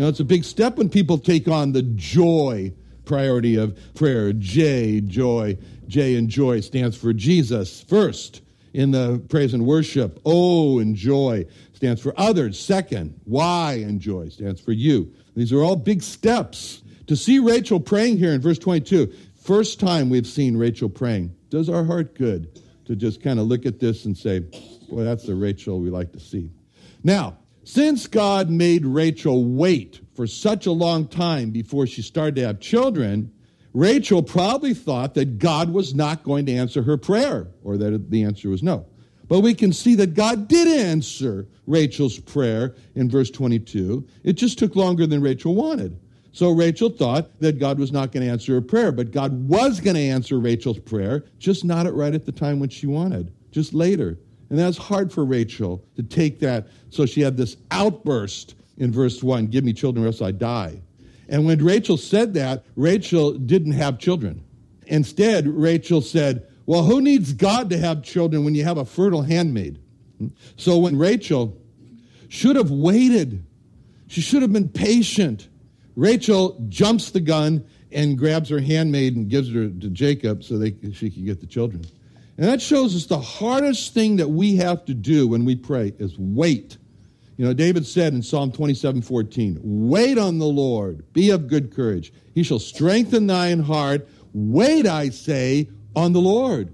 You know, it's a big step when people take on the joy priority of prayer. J, joy. J and joy stands for Jesus first in the praise and worship. O and joy stands for others. Second, Y and joy stands for you. These are all big steps. To see Rachel praying here in verse 22, first time we've seen Rachel praying, does our heart good to just kind of look at this and say, boy, that's the Rachel we like to see. Now, since God made Rachel wait for such a long time before she started to have children, Rachel probably thought that God was not going to answer her prayer, or that the answer was no. But we can see that God did answer Rachel's prayer in verse 22. It just took longer than Rachel wanted. So Rachel thought that God was not going to answer her prayer, but God was going to answer Rachel's prayer, just not at right at the time when she wanted, just later. And that's hard for Rachel to take that. So she had this outburst in verse 1 Give me children, or else I die. And when Rachel said that, Rachel didn't have children. Instead, Rachel said, Well, who needs God to have children when you have a fertile handmaid? So when Rachel should have waited, she should have been patient. Rachel jumps the gun and grabs her handmaid and gives her to Jacob so they, she could get the children. And that shows us the hardest thing that we have to do when we pray is wait. You know, David said in Psalm 27 14, Wait on the Lord, be of good courage. He shall strengthen thine heart. Wait, I say, on the Lord.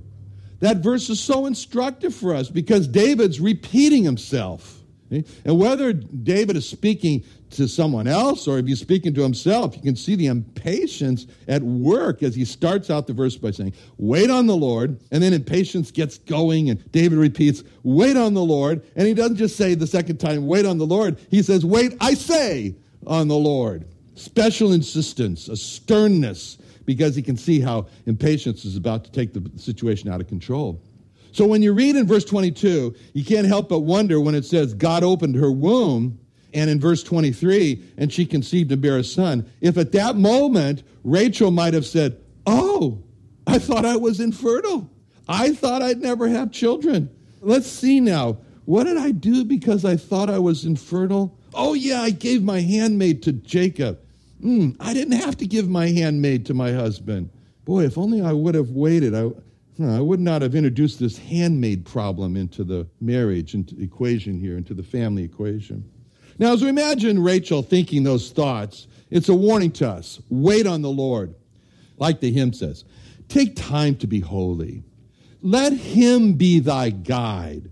That verse is so instructive for us because David's repeating himself. And whether David is speaking to someone else or if he's speaking to himself, you can see the impatience at work as he starts out the verse by saying, Wait on the Lord. And then impatience gets going, and David repeats, Wait on the Lord. And he doesn't just say the second time, Wait on the Lord. He says, Wait, I say on the Lord. Special insistence, a sternness, because he can see how impatience is about to take the situation out of control. So when you read in verse 22, you can't help but wonder when it says God opened her womb, and in verse 23, and she conceived and bare a son, if at that moment Rachel might have said, Oh, I thought I was infertile. I thought I'd never have children. Let's see now. What did I do because I thought I was infertile? Oh, yeah, I gave my handmaid to Jacob. Mm, I didn't have to give my handmaid to my husband. Boy, if only I would have waited. I, I would not have introduced this handmaid problem into the marriage into equation here, into the family equation. Now, as we imagine Rachel thinking those thoughts, it's a warning to us. Wait on the Lord. Like the hymn says, take time to be holy. Let him be thy guide.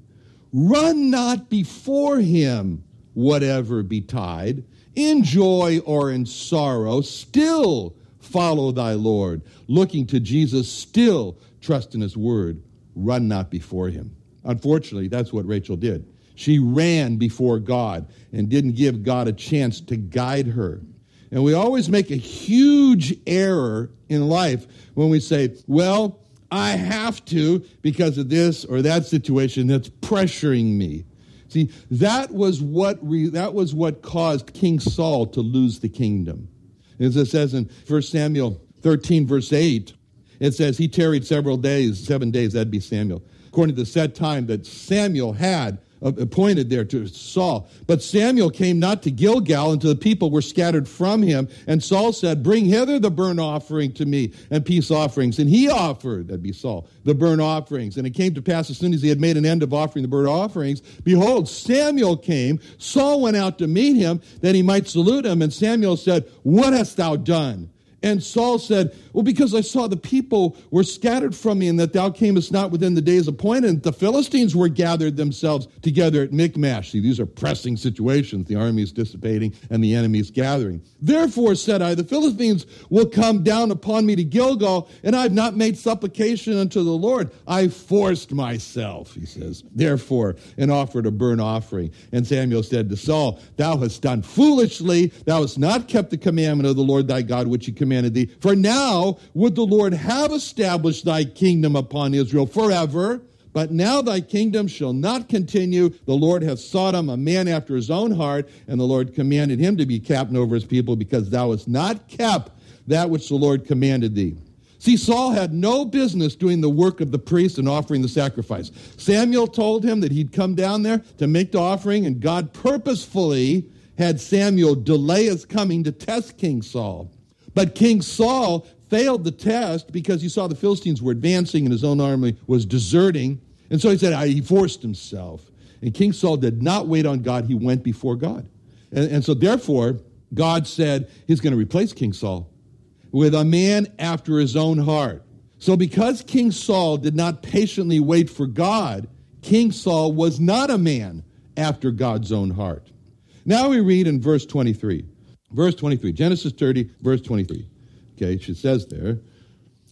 Run not before him, whatever betide. In joy or in sorrow, still follow thy Lord. Looking to Jesus, still trust in his word, run not before him. Unfortunately, that's what Rachel did. She ran before God and didn't give God a chance to guide her. And we always make a huge error in life when we say, well, I have to because of this or that situation that's pressuring me. See, that was what re, that was what caused King Saul to lose the kingdom. As it says in 1 Samuel 13, verse 8, it says he tarried several days, seven days, that'd be Samuel, according to the set time that Samuel had Uh, appointed there to Saul. But Samuel came not to Gilgal until the people were scattered from him. And Saul said, Bring hither the burnt offering to me and peace offerings. And he offered, that'd be Saul, the burnt offerings. And it came to pass as soon as he had made an end of offering the burnt offerings, behold, Samuel came. Saul went out to meet him that he might salute him. And Samuel said, What hast thou done? And Saul said, Well, because I saw the people were scattered from me, and that thou camest not within the days appointed, the Philistines were gathered themselves together at Michmash. See, these are pressing situations. The army is dissipating, and the enemy is gathering. Therefore, said I, the Philistines will come down upon me to Gilgal, and I have not made supplication unto the Lord. I forced myself, he says, therefore, and offered a burnt offering. And Samuel said to Saul, Thou hast done foolishly, thou hast not kept the commandment of the Lord thy God, which he commanded For now would the Lord have established thy kingdom upon Israel forever. But now thy kingdom shall not continue. The Lord hath sought him a man after his own heart, and the Lord commanded him to be captain over his people, because thou hast not kept that which the Lord commanded thee. See, Saul had no business doing the work of the priest and offering the sacrifice. Samuel told him that he'd come down there to make the offering, and God purposefully had Samuel delay his coming to test King Saul. But King Saul failed the test because he saw the Philistines were advancing and his own army was deserting. And so he said, I, he forced himself. And King Saul did not wait on God, he went before God. And, and so therefore, God said he's going to replace King Saul with a man after his own heart. So because King Saul did not patiently wait for God, King Saul was not a man after God's own heart. Now we read in verse 23. Verse 23, Genesis 30, verse 23. Okay, she says there,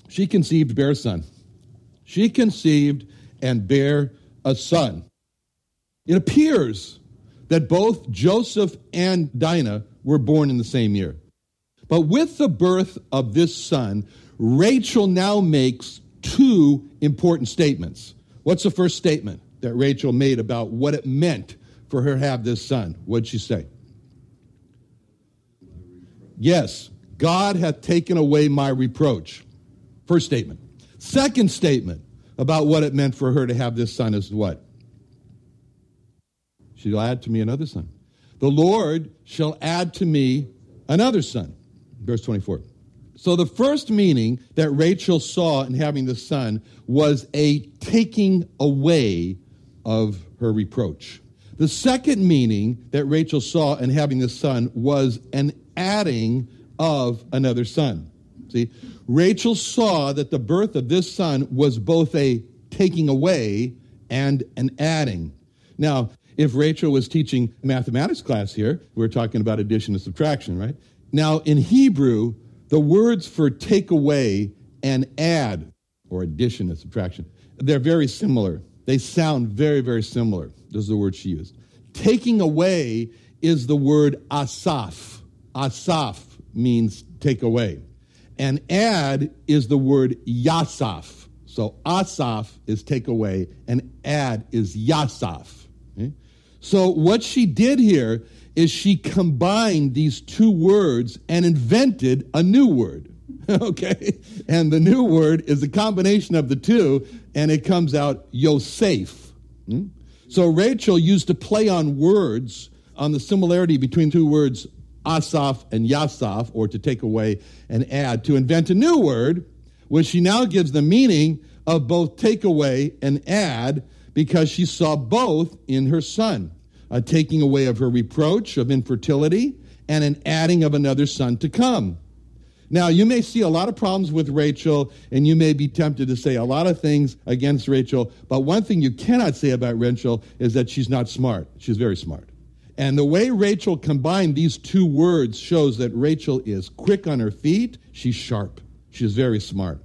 she conceived, bare a son. She conceived and bare a son. It appears that both Joseph and Dinah were born in the same year. But with the birth of this son, Rachel now makes two important statements. What's the first statement that Rachel made about what it meant for her to have this son? What'd she say? Yes, God hath taken away my reproach. First statement. Second statement about what it meant for her to have this son is what? She'll add to me another son. The Lord shall add to me another son. Verse 24. So the first meaning that Rachel saw in having the son was a taking away of her reproach. The second meaning that Rachel saw in having the son was an adding of another son. See, Rachel saw that the birth of this son was both a taking away and an adding. Now, if Rachel was teaching mathematics class here, we're talking about addition and subtraction, right? Now, in Hebrew, the words for take away and add, or addition and subtraction, they're very similar. They sound very, very similar. This is the word she used. Taking away is the word asaph. Asaph means take away. And add is the word yasaf. So asaf is take away, and add is yasaf. Okay? So what she did here is she combined these two words and invented a new word. okay? And the new word is a combination of the two, and it comes out Yosef. Hmm? So Rachel used to play on words on the similarity between two words asaf and yasaf, or to take away and add, to invent a new word, which she now gives the meaning of both take away and add, because she saw both in her son a taking away of her reproach of infertility and an adding of another son to come. Now, you may see a lot of problems with Rachel, and you may be tempted to say a lot of things against Rachel, but one thing you cannot say about Rachel is that she's not smart. She's very smart. And the way Rachel combined these two words shows that Rachel is quick on her feet, she's sharp, she's very smart.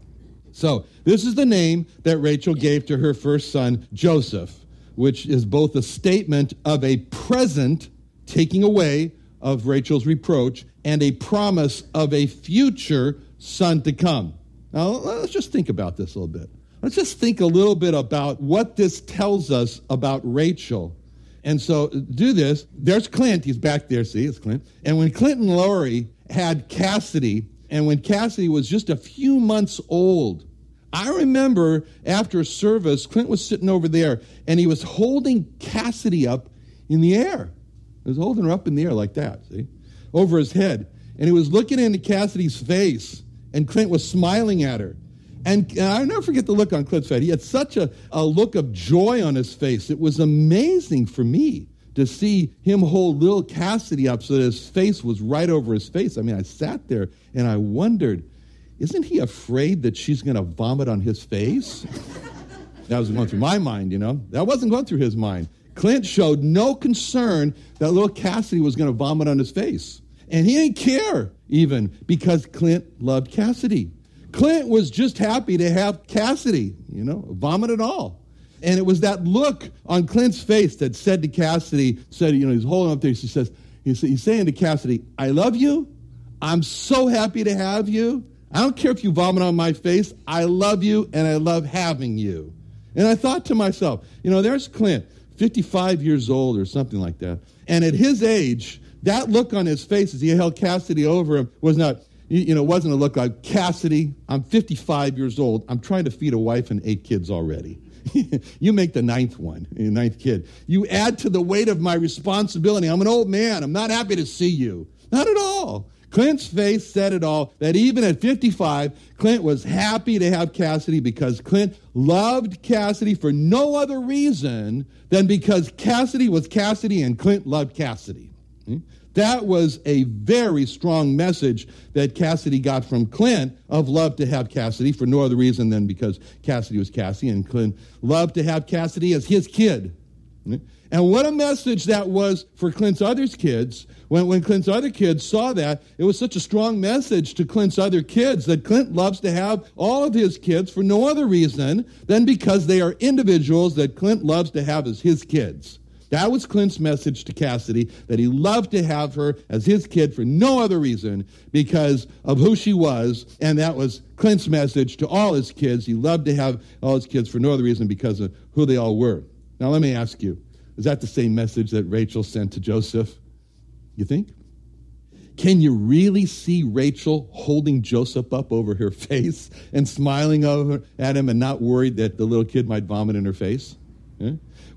So, this is the name that Rachel gave to her first son, Joseph, which is both a statement of a present taking away of Rachel's reproach and a promise of a future son to come. Now, let's just think about this a little bit. Let's just think a little bit about what this tells us about Rachel and so do this. There's Clint. He's back there. See, it's Clint. And when Clint and Lori had Cassidy, and when Cassidy was just a few months old, I remember after service, Clint was sitting over there and he was holding Cassidy up in the air. He was holding her up in the air like that, see, over his head. And he was looking into Cassidy's face, and Clint was smiling at her. And, and I'll never forget the look on Clint's face. He had such a, a look of joy on his face. It was amazing for me to see him hold little Cassidy up so that his face was right over his face. I mean, I sat there and I wondered, isn't he afraid that she's going to vomit on his face? that was going through my mind, you know. That wasn't going through his mind. Clint showed no concern that little Cassidy was going to vomit on his face. And he didn't care even because Clint loved Cassidy. Clint was just happy to have Cassidy, you know, vomit at all. And it was that look on Clint's face that said to Cassidy, said, you know, he's holding up there, he says, he's saying to Cassidy, I love you. I'm so happy to have you. I don't care if you vomit on my face. I love you and I love having you. And I thought to myself, you know, there's Clint, 55 years old or something like that. And at his age, that look on his face as he held Cassidy over him was not, you know, it wasn't a look like, Cassidy, I'm 55 years old. I'm trying to feed a wife and eight kids already. you make the ninth one, the ninth kid. You add to the weight of my responsibility. I'm an old man. I'm not happy to see you. Not at all. Clint's face said it all that even at 55, Clint was happy to have Cassidy because Clint loved Cassidy for no other reason than because Cassidy was Cassidy and Clint loved Cassidy. Hmm? That was a very strong message that Cassidy got from Clint of love to have Cassidy for no other reason than because Cassidy was Cassidy and Clint loved to have Cassidy as his kid. And what a message that was for Clint's other kids. When, when Clint's other kids saw that, it was such a strong message to Clint's other kids that Clint loves to have all of his kids for no other reason than because they are individuals that Clint loves to have as his kids. That was Clint's message to Cassidy, that he loved to have her as his kid for no other reason because of who she was. And that was Clint's message to all his kids. He loved to have all his kids for no other reason because of who they all were. Now, let me ask you is that the same message that Rachel sent to Joseph? You think? Can you really see Rachel holding Joseph up over her face and smiling over at him and not worried that the little kid might vomit in her face?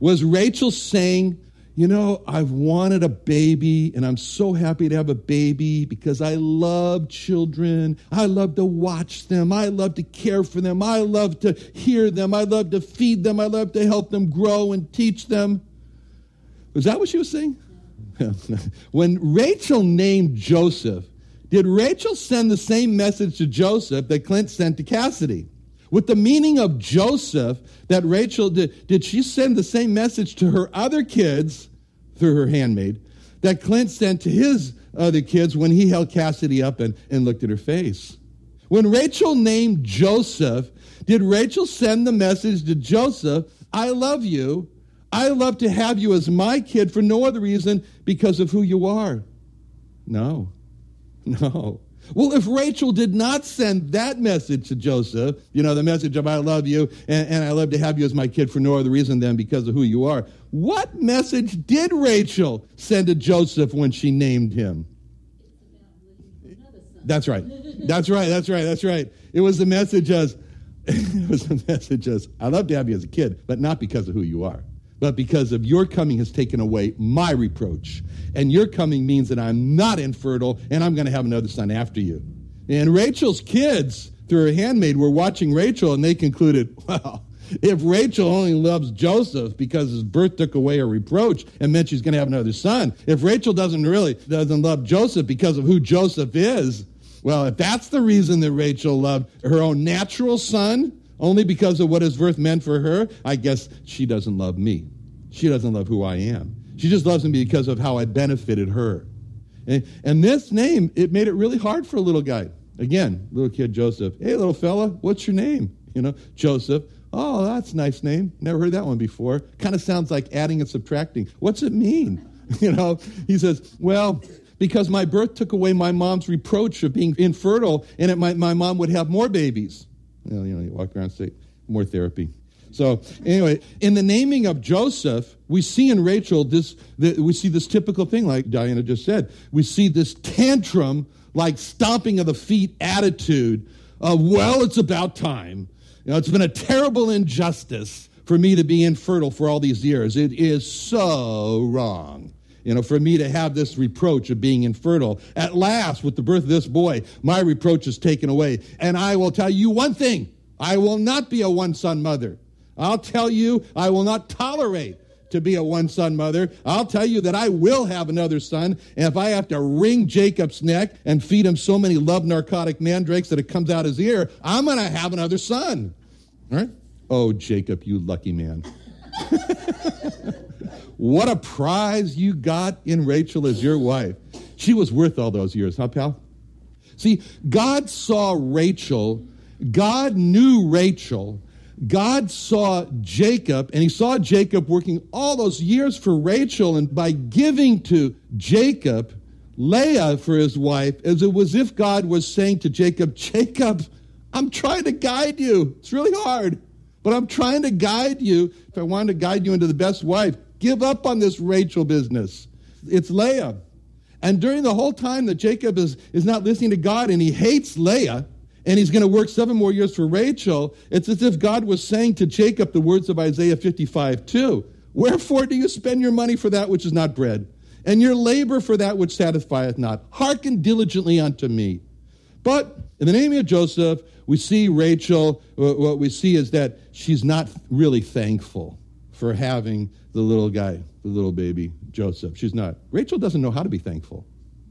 Was Rachel saying, you know, I've wanted a baby and I'm so happy to have a baby because I love children. I love to watch them. I love to care for them. I love to hear them. I love to feed them. I love to help them grow and teach them. Was that what she was saying? when Rachel named Joseph, did Rachel send the same message to Joseph that Clint sent to Cassidy? With the meaning of Joseph, that Rachel did, did she send the same message to her other kids through her handmaid that Clint sent to his other kids when he held Cassidy up and, and looked at her face? When Rachel named Joseph, did Rachel send the message to Joseph, I love you. I love to have you as my kid for no other reason because of who you are? No. No. Well, if Rachel did not send that message to Joseph, you know, the message of I love you and, and, I love to have you as my kid for no other reason than because of who you are, what message did Rachel send to Joseph when she named him? That's right. That's right. That's right. That's right. It was the message as it was the message as I love to have you as a kid, but not because of who you are but because of your coming has taken away my reproach. And your coming means that I'm not infertile and I'm going to have another son after you. And Rachel's kids, through her handmaid, were watching Rachel and they concluded, well, if Rachel only loves Joseph because his birth took away her reproach and meant she's going to have another son, if Rachel doesn't really doesn't love Joseph because of who Joseph is, well, if that's the reason that Rachel loved her own natural son, only because of what his birth meant for her, I guess she doesn't love me. She doesn't love who I am. She just loves me because of how I benefited her. And, and this name, it made it really hard for a little guy. Again, little kid Joseph. Hey, little fella, what's your name? You know, Joseph. Oh, that's a nice name. Never heard that one before. Kind of sounds like adding and subtracting. What's it mean? You know, he says, well, because my birth took away my mom's reproach of being infertile, and it, my mom would have more babies. You know, you walk around and say, more therapy. So anyway, in the naming of Joseph, we see in Rachel this, the, we see this typical thing, like Diana just said. We see this tantrum, like stomping of the feet attitude of, well, it's about time. You know, it's been a terrible injustice for me to be infertile for all these years. It is so wrong. You know, for me to have this reproach of being infertile. At last, with the birth of this boy, my reproach is taken away. And I will tell you one thing I will not be a one son mother. I'll tell you, I will not tolerate to be a one son mother. I'll tell you that I will have another son. And if I have to wring Jacob's neck and feed him so many love narcotic mandrakes that it comes out his ear, I'm going to have another son. All right? Oh, Jacob, you lucky man. what a prize you got in Rachel as your wife. She was worth all those years, huh, pal? See, God saw Rachel, God knew Rachel, God saw Jacob, and he saw Jacob working all those years for Rachel, and by giving to Jacob Leah for his wife, as it was if God was saying to Jacob, Jacob, I'm trying to guide you. It's really hard, but I'm trying to guide you. If I wanted to guide you into the best wife, give up on this Rachel business. It's Leah. And during the whole time that Jacob is, is not listening to God and he hates Leah, and he's going to work seven more years for Rachel, it's as if God was saying to Jacob the words of Isaiah 55 2. Wherefore do you spend your money for that which is not bread, and your labor for that which satisfieth not? Hearken diligently unto me. But in the name of Joseph, we see Rachel, what we see is that she's not really thankful for having the little guy, the little baby, Joseph. She's not. Rachel doesn't know how to be thankful.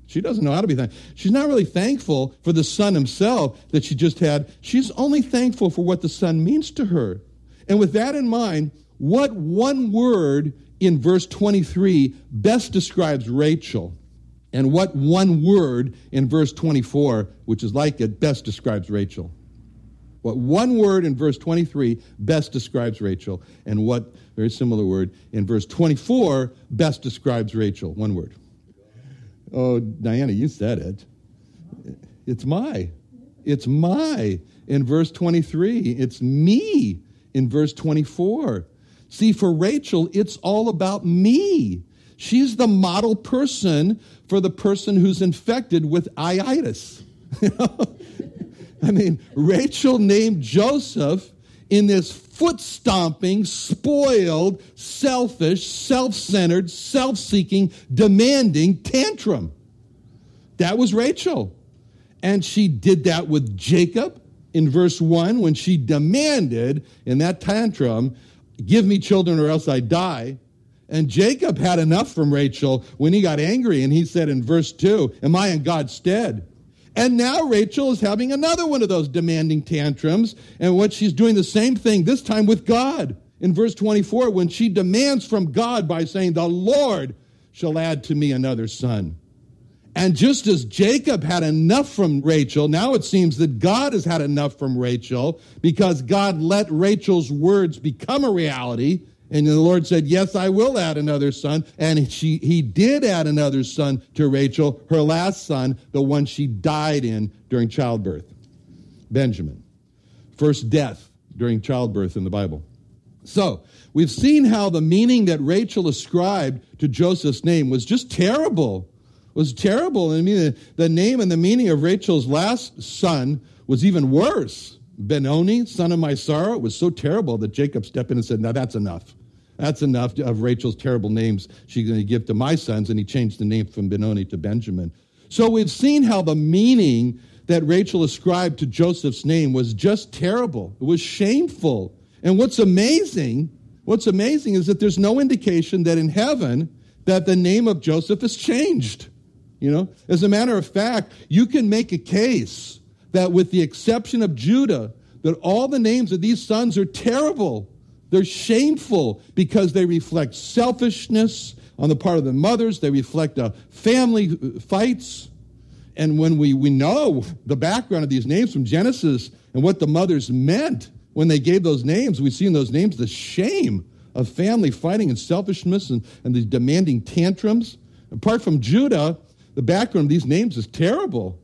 She doesn't know how to be thankful. She's not really thankful for the son himself that she just had. She's only thankful for what the son means to her. And with that in mind, what one word in verse 23 best describes Rachel? And what one word in verse 24, which is like it, best describes Rachel? What one word in verse 23 best describes Rachel? And what very similar word in verse 24 best describes Rachel? One word. Oh, Diana, you said it. It's my. It's my in verse 23. It's me in verse 24. See, for Rachel, it's all about me. She's the model person for the person who's infected with iitis. I mean, Rachel named Joseph in this foot stomping, spoiled, selfish, self centered, self seeking, demanding tantrum. That was Rachel. And she did that with Jacob in verse 1 when she demanded in that tantrum, Give me children or else I die. And Jacob had enough from Rachel when he got angry and he said in verse 2, Am I in God's stead? And now Rachel is having another one of those demanding tantrums. And what she's doing the same thing, this time with God. In verse 24, when she demands from God by saying, The Lord shall add to me another son. And just as Jacob had enough from Rachel, now it seems that God has had enough from Rachel because God let Rachel's words become a reality. And the Lord said, Yes, I will add another son. And she, he did add another son to Rachel, her last son, the one she died in during childbirth Benjamin. First death during childbirth in the Bible. So, we've seen how the meaning that Rachel ascribed to Joseph's name was just terrible. Was terrible. I mean, the, the name and the meaning of Rachel's last son was even worse. Benoni, son of my sorrow, was so terrible that Jacob stepped in and said, Now that's enough. That's enough of Rachel's terrible names she's going to give to my sons. And he changed the name from Benoni to Benjamin. So we've seen how the meaning that Rachel ascribed to Joseph's name was just terrible. It was shameful. And what's amazing, what's amazing is that there's no indication that in heaven that the name of Joseph has changed. You know, as a matter of fact, you can make a case that with the exception of Judah, that all the names of these sons are terrible. They're shameful because they reflect selfishness on the part of the mothers. They reflect uh, family fights. And when we, we know the background of these names from Genesis and what the mothers meant when they gave those names, we see in those names the shame of family fighting and selfishness and, and the demanding tantrums. Apart from Judah, the background of these names is terrible.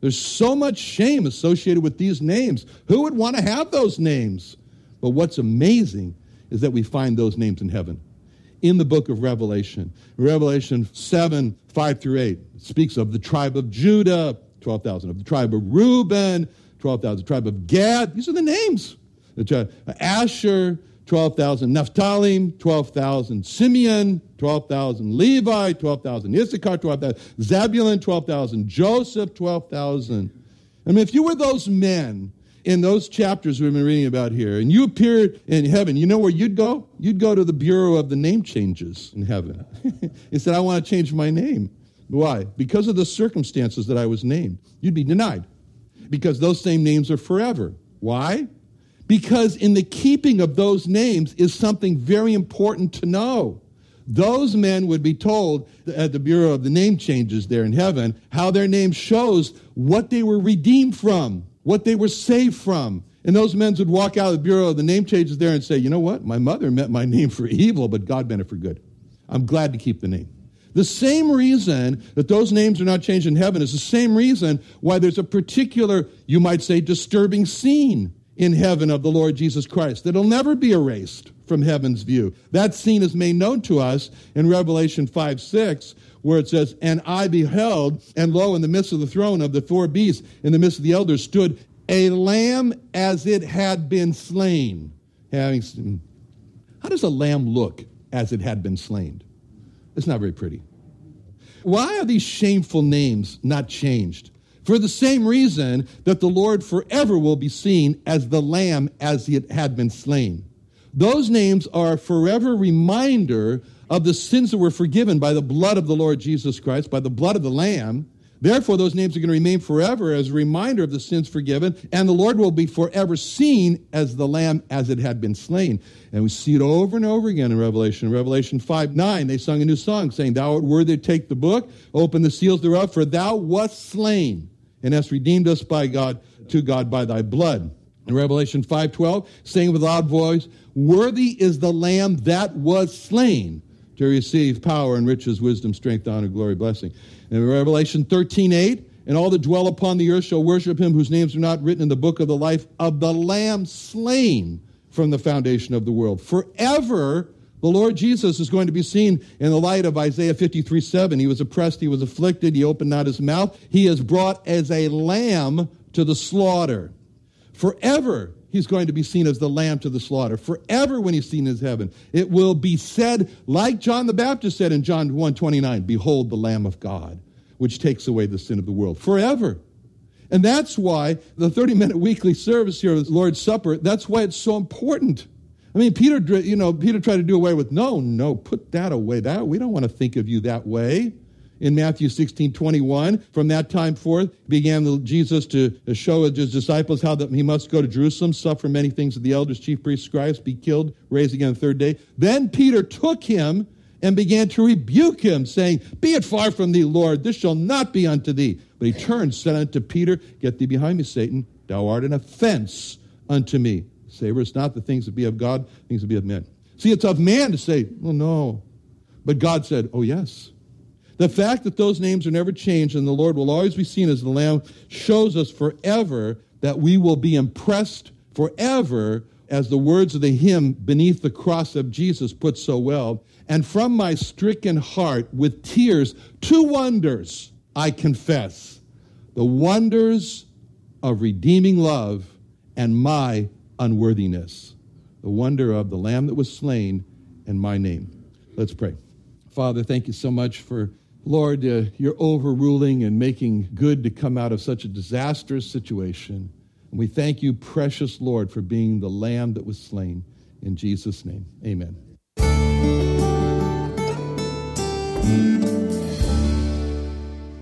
There's so much shame associated with these names. Who would want to have those names? But what's amazing is that we find those names in heaven. In the book of Revelation, Revelation 7, 5 through 8, speaks of the tribe of Judah, 12,000, of the tribe of Reuben, 12,000, the tribe of Gad. These are the names. The uh, tribe Asher, 12,000. Naphtali, 12,000. Simeon, 12,000. Levi, 12,000. Issachar, 12,000. Zebulun, 12,000. Joseph, 12,000. I mean, if you were those men in those chapters we've been reading about here, and you appeared in heaven, you know where you'd go? You'd go to the Bureau of the Name Changes in heaven. he said, I want to change my name. Why? Because of the circumstances that I was named. You'd be denied because those same names are forever. Why? Because in the keeping of those names is something very important to know. Those men would be told at the Bureau of the Name Changes there in heaven how their name shows what they were redeemed from, what they were saved from. And those men would walk out of the Bureau the Name Changes there and say, You know what? My mother meant my name for evil, but God meant it for good. I'm glad to keep the name. The same reason that those names are not changed in heaven is the same reason why there's a particular, you might say, disturbing scene in heaven of the Lord Jesus Christ that'll never be erased from heaven's view. That scene is made known to us in Revelation 5 6, where it says, And I beheld, and lo, in the midst of the throne of the four beasts, in the midst of the elders, stood a lamb as it had been slain. Having, how does a lamb look as it had been slain? It's not very pretty. Why are these shameful names not changed? For the same reason that the Lord forever will be seen as the Lamb as it had been slain. Those names are a forever reminder of the sins that were forgiven by the blood of the Lord Jesus Christ, by the blood of the Lamb, Therefore, those names are going to remain forever as a reminder of the sins forgiven, and the Lord will be forever seen as the Lamb as it had been slain. And we see it over and over again in Revelation. In Revelation 5 9, they sung a new song saying, Thou art worthy to take the book, open the seals thereof, for thou wast slain, and hast redeemed us by God to God by thy blood. In Revelation 5:12, saying with loud voice, Worthy is the Lamb that was slain to receive power and riches, wisdom, strength, honor, glory, blessing. In Revelation 13 8, and all that dwell upon the earth shall worship him whose names are not written in the book of the life of the Lamb slain from the foundation of the world. Forever, the Lord Jesus is going to be seen in the light of Isaiah 53 7. He was oppressed, he was afflicted, he opened not his mouth. He is brought as a lamb to the slaughter. Forever, he's going to be seen as the lamb to the slaughter. Forever when he's seen in heaven, it will be said, like John the Baptist said in John 1 29, Behold the Lamb of God, which takes away the sin of the world. Forever. And that's why the 30 minute weekly service here the Lord's Supper, that's why it's so important. I mean, Peter, you know, Peter tried to do away with, no, no, put that away. That we don't want to think of you that way in Matthew 16, 21. From that time forth began Jesus to show his disciples how that he must go to Jerusalem, suffer many things of the elders, chief priests, scribes, be killed, raised again the third day. Then Peter took him and began to rebuke him, saying, Be it far from thee, Lord, this shall not be unto thee. But he turned, said unto Peter, Get thee behind me, Satan, thou art an offense unto me. Savorest not the things that be of God, things that be of men. See, it's of man to say, Well, no. But God said, Oh, yes. The fact that those names are never changed and the Lord will always be seen as the Lamb shows us forever that we will be impressed forever as the words of the hymn beneath the cross of Jesus put so well. And from my stricken heart, with tears, two wonders I confess the wonders of redeeming love and my unworthiness. The wonder of the Lamb that was slain and my name. Let's pray. Father, thank you so much for Lord, uh, you're overruling and making good to come out of such a disastrous situation. And we thank you, precious Lord, for being the lamb that was slain. In Jesus' name, amen.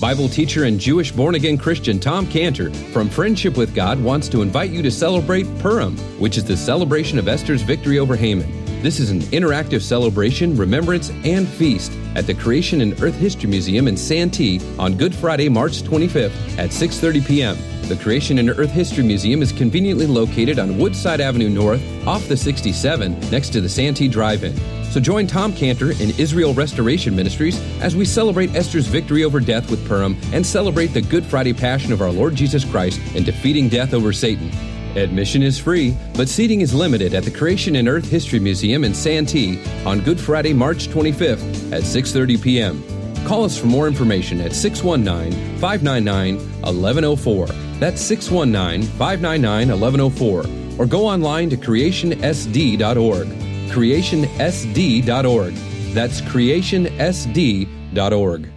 Bible teacher and Jewish born again Christian Tom Cantor from Friendship with God wants to invite you to celebrate Purim, which is the celebration of Esther's victory over Haman. This is an interactive celebration, remembrance, and feast at the Creation and Earth History Museum in Santee on Good Friday, March 25th at 6:30 p.m. The Creation and Earth History Museum is conveniently located on Woodside Avenue North off the 67 next to the Santee Drive-In. So join Tom Cantor in Israel Restoration Ministries as we celebrate Esther's victory over death with Purim and celebrate the Good Friday Passion of our Lord Jesus Christ in defeating death over Satan. Admission is free, but seating is limited at the Creation and Earth History Museum in Santee on Good Friday, March 25th at 6:30 p.m. Call us for more information at 619-599-1104. That's 619-599-1104 or go online to creationsd.org. creationsd.org. That's creationsd.org.